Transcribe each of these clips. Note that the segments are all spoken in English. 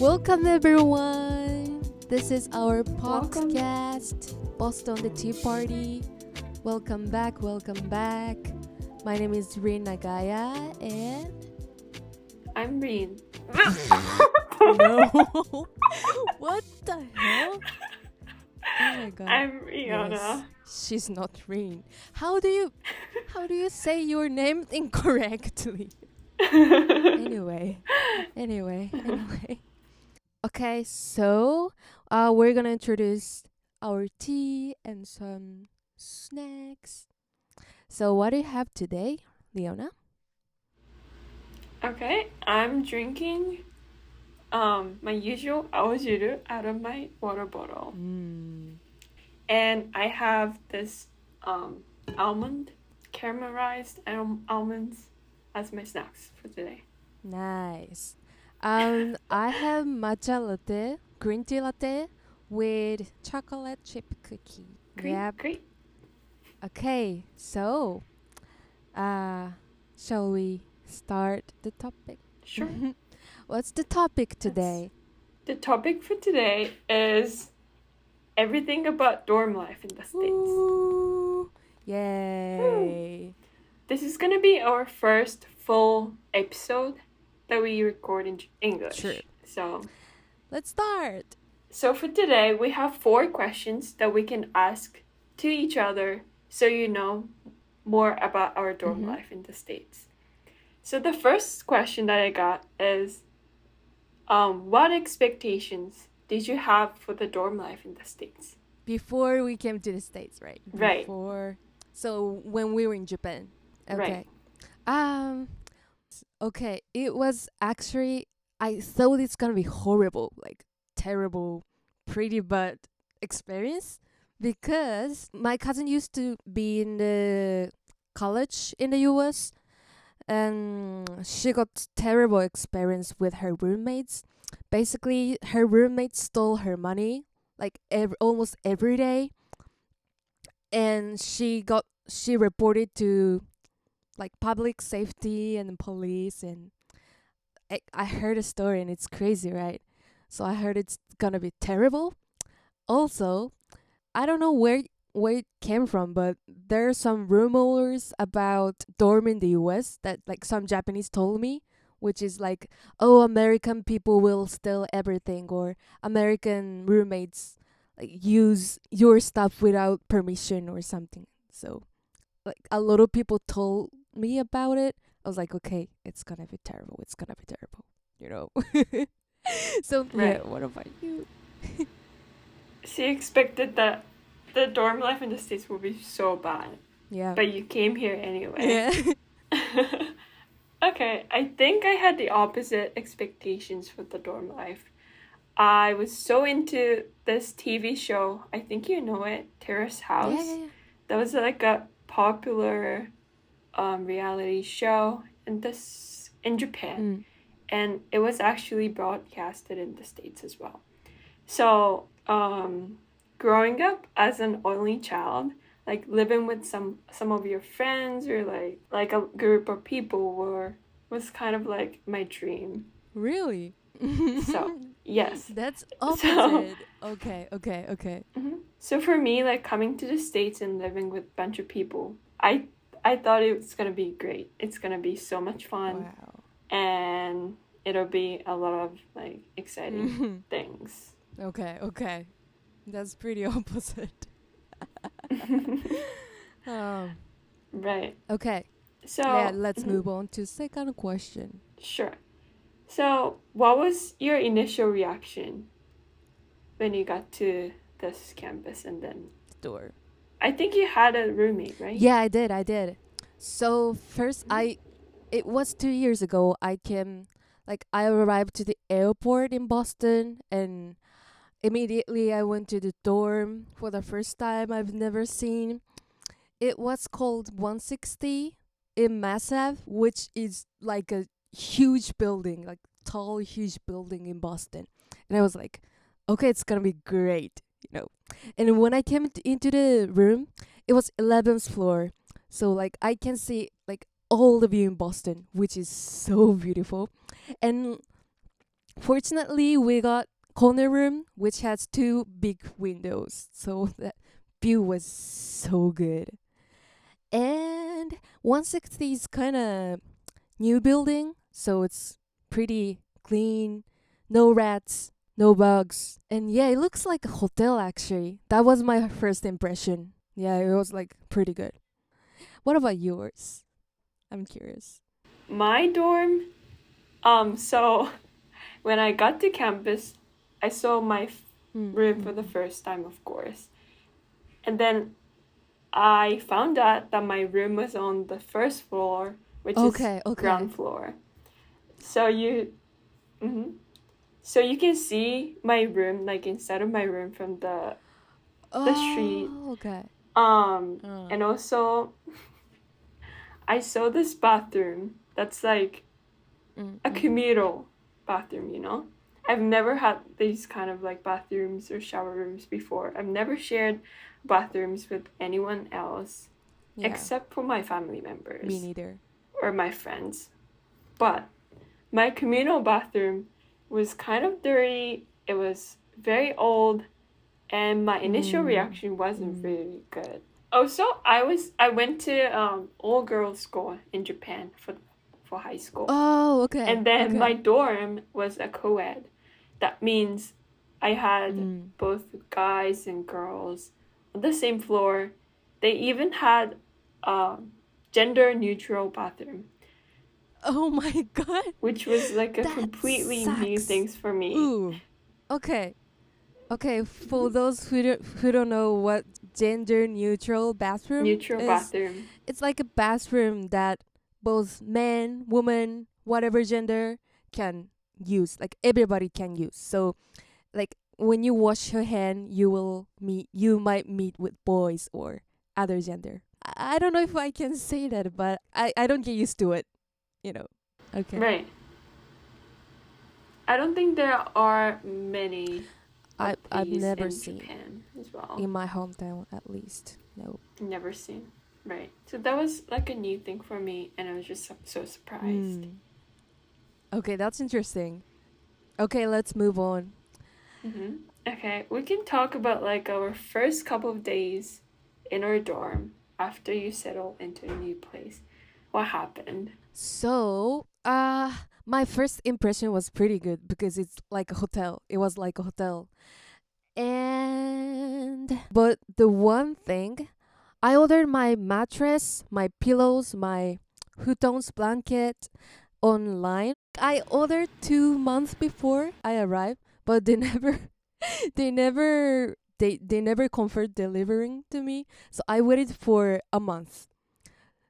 Welcome everyone. This is our Welcome. podcast, Boston the Tea Party. Welcome back, welcome back. My name is Rin Nagaya and I'm Reen. no, what the hell? Oh my god. I'm Riona. Yes, she's not Rin. How do you how do you say your name incorrectly? anyway, anyway, anyway. Okay, so uh, we're gonna introduce our tea and some snacks. So, what do you have today, Riona? okay, I'm drinking um my usual aojiru out of my water bottle. Mm. And I have this um almond caramelized al- almonds as my snacks for today. Nice. Um, I have matcha latte, green tea latte with chocolate chip cookie. Great, Yep. great. Okay, so, uh, shall we start the topic? Sure. What's the topic today? The topic for today is everything about dorm life in the States. Ooh, yay! This is gonna be our first full episode that we record in English. True. So, Let's start. so for today, we have four questions that we can ask to each other, so you know more about our dorm Mhm. life in the states. So the first question that I got is, um, what expectations did you have for the dorm life in the states? Before we came to the States, right? Right. Before, so when we were in Japan. Okay. Right. Um. Okay. It was actually I thought it's gonna be horrible, like terrible, pretty bad experience because my cousin used to be in the college in the U.S. and she got terrible experience with her roommates. Basically, her roommates stole her money like ev- almost every day, and she got she reported to like public safety and police and I, I heard a story and it's crazy right? So i heard it's gonna be terrible. Also i don't know where where it came from but there are some rumors about dorm in the us that like some japanese told me which is like oh american people will steal everything or american roommates like use your stuff without permission or something. So like a lot of people told me about it, I was like, okay, it's gonna be terrible. It's gonna be terrible, you know. so yeah, what about you? She expected that the dorm life in the states would be so bad, Yeah. but you came here anyway. yeah. okay, I think I had the opposite expectations for the dorm life. I was so into this TV show. I think you know it, Terrace House. yeah, yeah, yeah. That was like a popular um, reality show in this in Japan, Mm. and it was actually broadcasted in the states as well. So, um, growing up as an only child, like living with some some of your friends or like like a group of people were was kind of like my dream. Really? So, Yes. that's opposite. okay, okay, okay. hmm So for me, like coming to the states and living with a bunch of people, I I thought it was gonna be great. It's gonna be so much fun, Wow. and it'll be a lot of like exciting things. okay, okay. That's pretty opposite. um, right. okay. So yeah, let's mhm, move on to second question. Sure. So, what was your initial reaction when you got to this campus, and then Door. I think you had a roommate, right? Yeah, I did. I did. So first, Mhm. I it was two years ago. I came, like, I arrived to the airport in Boston, and immediately I went to the dorm for the first time. I've never seen. It was called 160 Mass Ave, which is like a huge building, like tall, huge building in Boston. And I was like, okay, it's gonna be great, you know. And when I came into the room, it was 11th floor so like i can see like all the view in boston which is so beautiful and fortunately we got corner room which has two big windows, so that view was so good. And 160 is kind of new building, so it's pretty clean, no rats, no bugs. And yeah, it looks like a hotel actually. That was my first impression. Yeah, it was like pretty good. What about yours? I'm curious. My dorm, um, so when I got to campus, I saw my f- Mm, room for mm, the first time, of course. And then I found out that my room was on the first floor, which Okay, is okay. ground floor. So you, hmm so you can see my room, like inside of my room from the the street. Oh, okay. um, Uh, and also I saw this bathroom that's like mm, a mm. communal bathroom, you know? I've never had these kind of like bathrooms or shower rooms before. I've never shared bathrooms with anyone else Yeah, except for my family members me neither. or my friends. But my communal bathroom was kind of dirty. It was very old and my initial Mm, reaction wasn't mm. really good. Also, I was I went to um all girls school in Japan for for high school. Oh, okay. And then okay. my dorm was a co-ed. That means I had Mm. both guys and girls on the same floor. They even had a gender neutral bathroom, Oh my god. which was like a That completely new sucks. things for me. Ooh. Okay. Okay, for those who don't, who don't know what gender neutral bathroom Neutral is, bathroom. it's like a bathroom that both men, woman, whatever gender can use. Like everybody can use. So like when you wash your hand, you will meet you might meet with boys or other gender. I I don't know if I can say that, but I I don't get used to it, you know. Okay. Right. I don't think there are many. I I've never in seen Japan as well. in my hometown at least. No. Never seen. Right. So that was like a new thing for me, and I was just so, so surprised. Mm. Okay, that's interesting. Okay, let's move on. hmm Okay, we can talk about like our first couple of days in our dorm after you settle into a new place. What happened? So, uh, my first impression was pretty good because it's like a hotel. It was like a hotel. And, but the one thing, I ordered my mattress, my pillows, my futons blanket online. I ordered two months before I arrived, but they never, they never, they, they never confirmed delivering to me. So I waited for a month.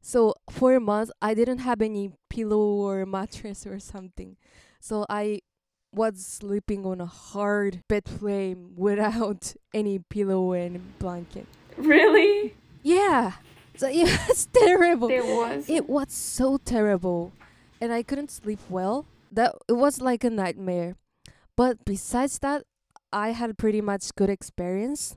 So for a month, I didn't have any pillow or mattress or something. So I was sleeping on a hard bed frame without any pillow and blanket. Really? Yeah. So it was terrible. There was. It was so terrible. And I couldn't sleep well. That it was like a nightmare. But besides that, I had pretty much good experience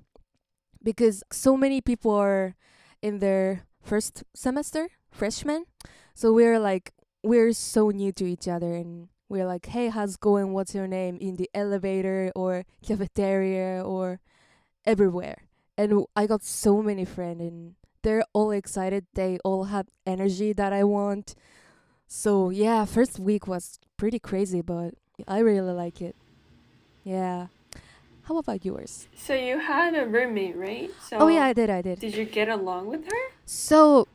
because so many people are in their first semester, freshman So we're like we're so new to each other and we're like, "Hey, how's going? What's your name?" in the elevator or cafeteria or everywhere. And I got so many friends and they're all excited. They all have energy that I want. So yeah, first week was pretty crazy, but I really like it. Yeah. How about yours? So you had a roommate, right? So oh yeah, I did. I did. Did you get along with her? So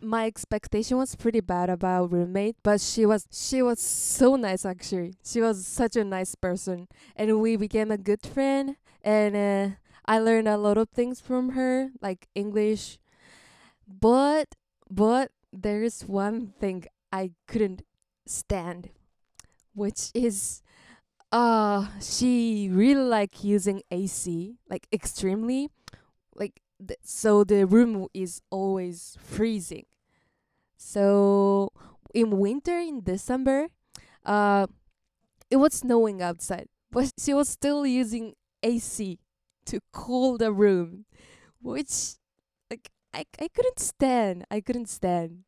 my expectation was pretty bad about roommate, but she was she was so nice actually. She was such a nice person, and we became a good friend. And uh, I learned a lot of things from her, like English. But but there is one thing I couldn't stand, which is uh she really like using AC like extremely. Like th- so the room is always freezing. So in winter in december uh it was snowing outside but she was still using ac to cool the room which like i i couldn't stand i couldn't stand.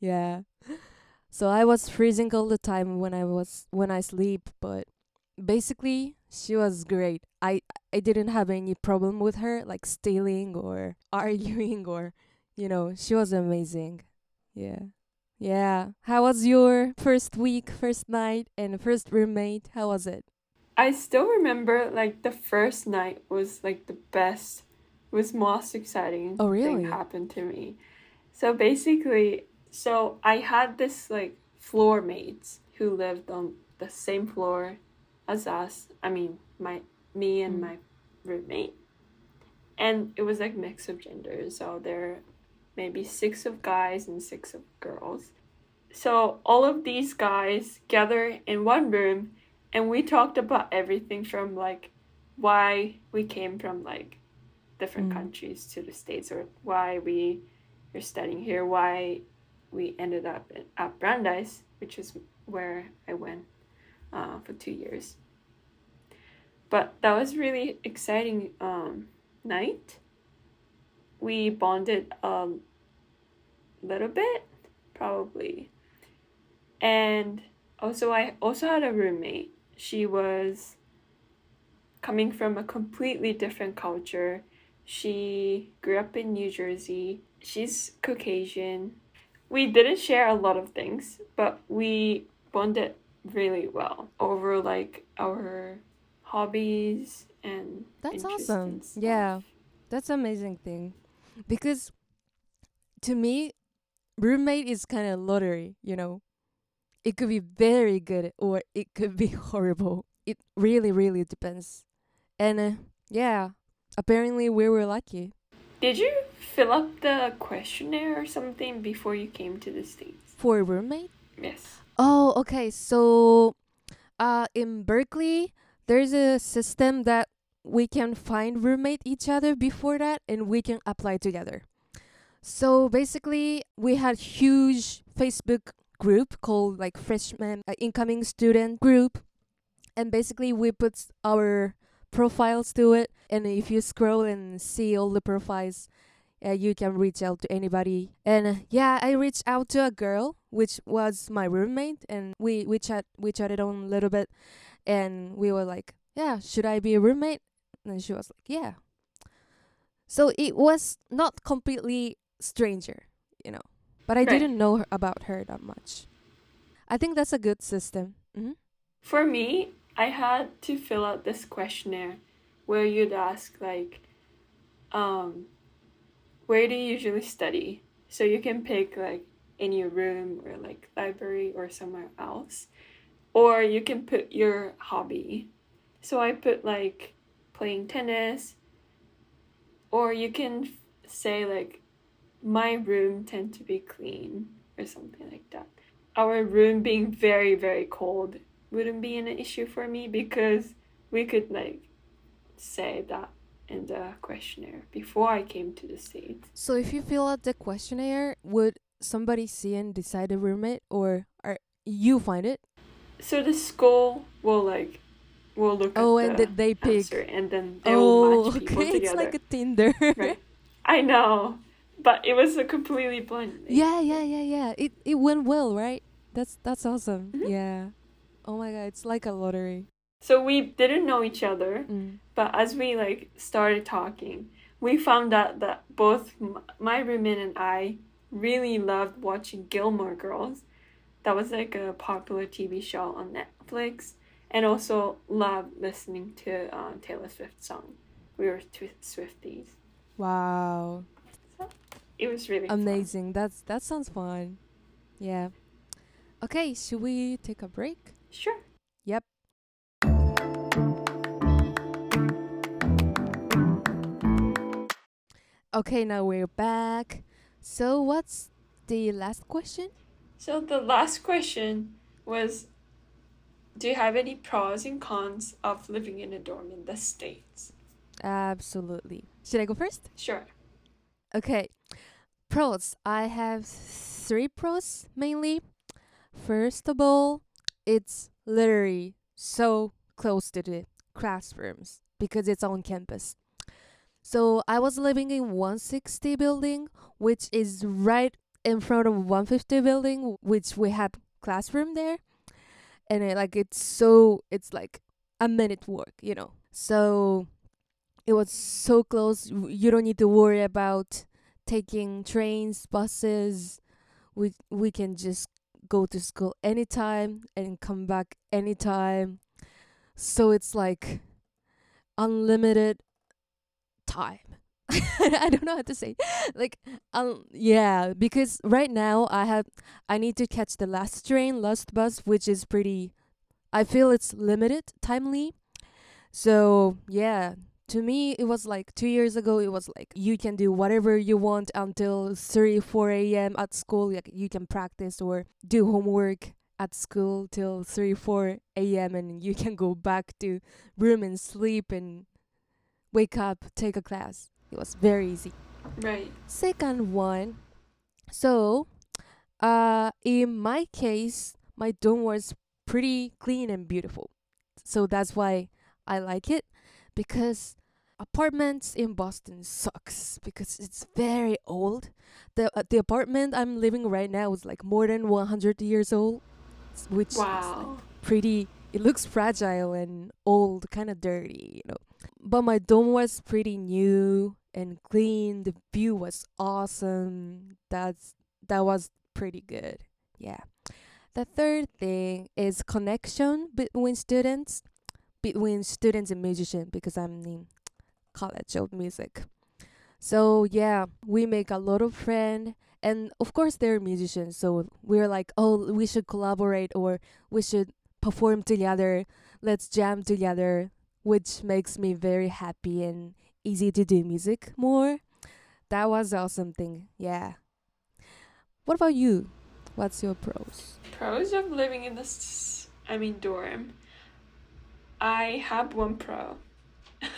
Yeah. So i was freezing all the time when i was when i sleep but basically she was great. I I didn't have any problem with her like stealing or arguing or you know, she was amazing. Yeah. Yeah. How was your first week, first night and first roommate? How was it? I still remember like the first night was like the best was most exciting Oh, really? thing happened to me. So basically, so I had this like floor mates who lived on the same floor as us. I mean, my me and Mm. my roommate, and it was like mix of genders. So there, maybe six of guys and six of girls. So all of these guys gather in one room, and we talked about everything from like why we came from like different Mm. countries to the states, or why we are studying here, why we ended up at Brandeis, which is where I went uh, for two years. But that was really exciting um, night. We bonded a little bit, probably, and also I also had a roommate. She was coming from a completely different culture. She grew up in New Jersey. She's Caucasian. We didn't share a lot of things, but we bonded really well over like our hobbies and That's awesome. and. Yeah. That's amazing thing. Because to me, roommate is kind of lottery, you know. It could be very good or it could be horrible. It really really depends. And uh, yeah, apparently we were lucky. Did you fill up the questionnaire or something before you came to the States? For a roommate? Yes. Oh, okay. So, uh, in Berklee, there's a system that we can find roommate each other before that, and we can apply together. So basically, we had huge Facebook group called like freshman uh, incoming student group, and basically we put our profiles to it. And if you scroll and see all the profiles, uh, you can reach out to anybody. And uh, yeah, I reached out to a girl which was my roommate, and we we chat we chatted on a little bit, and we were like, yeah, should I be a roommate? And she was like, yeah. So it was not completely stranger, you know, but I Right. didn't know her, about her that much. I think that's a good system. hmm For me, I had to fill out this questionnaire where you'd ask like, um, where do you usually study? So you can pick like in your room or like library or somewhere else, or you can put your hobby. So I put like playing tennis, or you can say like, my room tend to be clean or something like that. Our room being very very cold wouldn't be an issue for me because we could like say that in the questionnaire before I came to the States. So if you fill out the questionnaire, would somebody see and decide a roommate, or are you find it? So the school will like will look Oh, at and the they pick? and then they will Oh, match people okay, it's like a Tinder. right. I know, but it was a completely blind. thing. Yeah, yeah, yeah, yeah. It it went well, right? That's that's awesome. Mhm. Yeah. Oh my god, it's like a lottery. So we didn't know each other, Mm. but as we like started talking, we found out that both my roommate and I really loved watching Gilmore Girls. That was like a popular TV show on Netflix, and also loved listening to uh, Taylor Swift song. We were tw- Swifties. Wow. It was really fun. Amazing. That's that sounds fun. Yeah. Okay, should we take a break? Sure. Okay, now we're back. So what's the last question? So the last question was Do you have any pros and cons of living in a dorm in the States? Absolutely. Should I go first? Sure. Okay. Pros. I have three pros mainly. First of all, it's literally so close to the classrooms because it's on campus. So I was living in 160 building, which is right in front of 150 building, which we had classroom there, and it, like it's so it's like a minute walk, you know. So it was so close. You don't need to worry about taking trains, buses. We we can just go to school anytime and come back anytime. So it's like unlimited time. I don't know how to say. Like um yeah, because right now I have I need to catch the last train, last bus, which is pretty I feel it's limited timely. So yeah, to me it was like two years ago it was like you can do whatever you want until three, four AM at school. Like you can practice or do homework at school till three, four AM and you can go back to room and sleep and wake up, take a class. It was very easy. Right. Second one, so uh in my case, my dorm was pretty clean and beautiful. So that's why I like it because apartments in Boston sucks because it's very old. The uh, the apartment I'm living right now is like more than 100 years old, which is like pretty it looks fragile and old, kind of dirty, you know. But my dorm was pretty new and clean. The view was awesome. That's that was pretty good. Yeah. The third thing is connection between students, between students and musicians because I'm in college of music. So yeah, we make a lot of friends and of course they're musicians so we're like oh we should collaborate or we should perform together let's jam together which makes me very happy and easy to do music more. That was awesome thing yeah. What about you? What's your pros? Pros of living in this, I mean, dorm. I have one pro.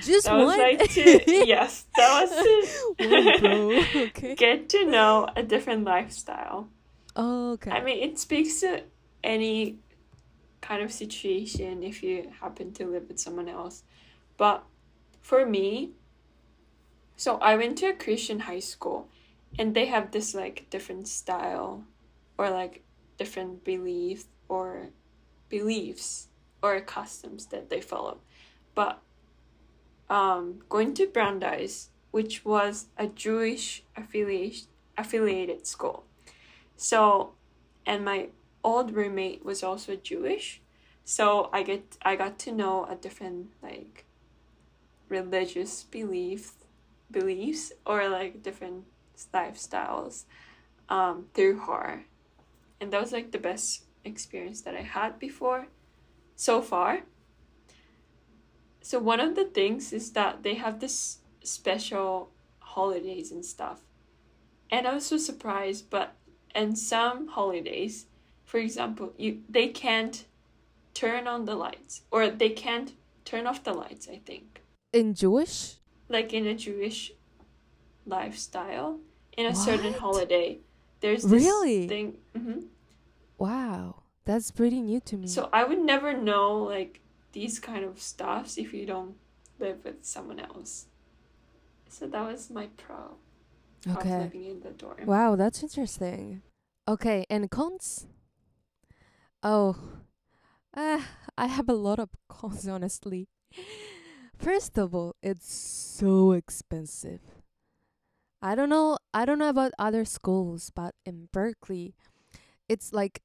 just that one? like to, yes, that was to one pro okay. get to know a different lifestyle. oh, okay. I mean, it speaks to any kind of situation if you happen to live with someone else. But for me, so I went to a Christian high school and they have this like different style or like different beliefs or beliefs or customs that they follow. But um, going to Brandeis, which was a Jewish affiliation affiliated school. So, and my old roommate was also Jewish, so I get I got to know a different like religious belief beliefs or like different lifestyles um, through her, and that was like the best experience that I had before so far. So one of the things is that they have this special holidays and stuff. And I was so surprised, but in some holidays, for example, you they can't turn on the lights or they can't turn off the lights, I think. in jewish Like in a Jewish lifestyle, in a certain holiday, there's this Really? thing. hmm wow that's pretty new to me So I would never know like these kind of stuffs if you don't live with someone else. So that was my pro okay living in the dorm. Wow, that's interesting. Okay, and cons? Oh, uh, I have a lot of cons, honestly. First of all, it's so expensive. I don't know. I don't know about other schools, but in Berklee, it's like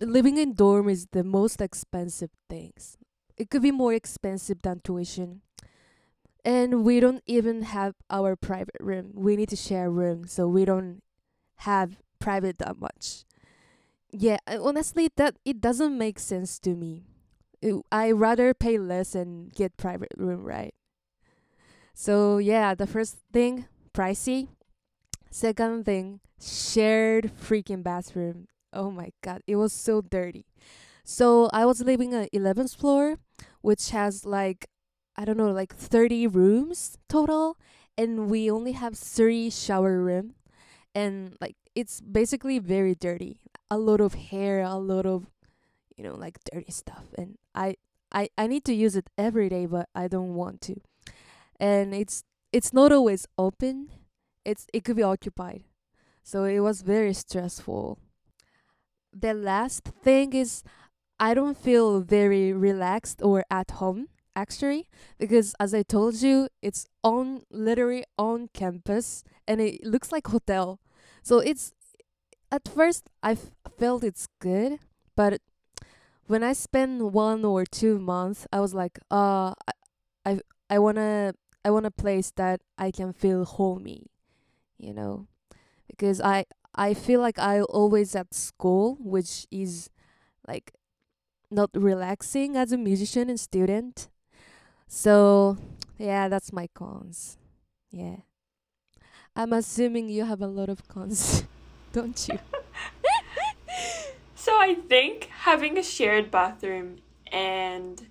living in dorm is the most expensive things. It could be more expensive than tuition. And we don't even have our private room. We need to share room, so we don't have private that much. Yeah, honestly, that it doesn't make sense to me. I rather pay less and get private room, right? So yeah, the first thing, pricey. Second thing, shared freaking bathroom. Oh my god, it was so dirty. So I was living on 11th floor, which has like I don't know, like 30 rooms total, and we only have three shower room, and like it's basically very dirty. A lot of hair, a lot of you know, like dirty stuff, and I I I need to use it every day, but I don't want to. And it's it's not always open. It's it could be occupied. So it was very stressful. The last thing is I don't feel very relaxed or at home actually because as I told you, it's on literally on campus and it looks like hotel. So it's at first I felt it's good, but when I spend one or two months, I was like, uh, I, I, I wanna, I want a place that I can feel homey, you know, because I, I feel like I always at school, which is like not relaxing as a musician and student. So yeah, that's my cons. Yeah. I'm assuming you have a lot of cons, don't you? So I think having a shared bathroom and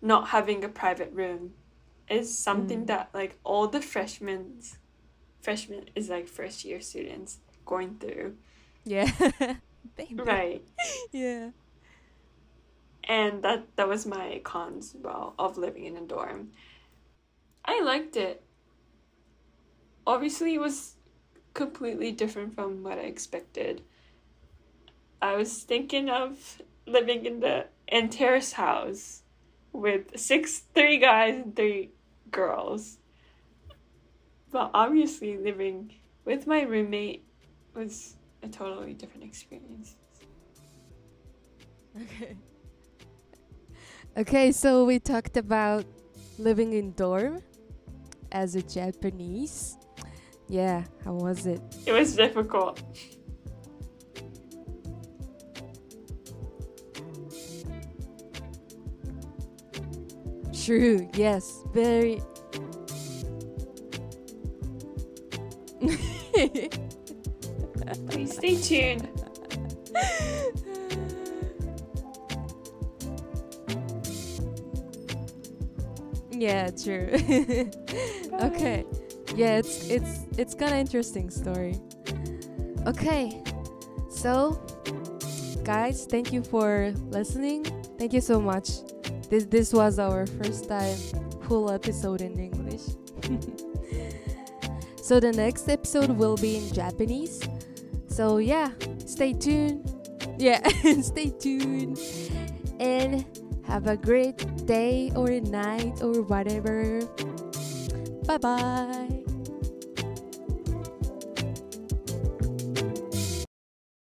not having a private room is something Mm. that like all the freshmen freshmen is like first year students going through. Yeah. Right. Yeah. And that that was my cons as well of living in a dorm. I liked it. Obviously it was completely different from what I expected. I was thinking of living in the in terrace house with six three guys and three girls. But obviously living with my roommate was a totally different experience. Okay. Okay, so we talked about living in dorm as a Japanese. Yeah, how was it? It was difficult. True. Yes, very. Please stay tuned. yeah, true. okay. Yeah, it's it's it's kind of interesting story. Okay. So, guys, thank you for listening. Thank you so much. This this was our first time full episode in English. so the next episode will be in Japanese. So yeah, stay tuned. Yeah, stay tuned. And have a great day or night or whatever. Bye bye.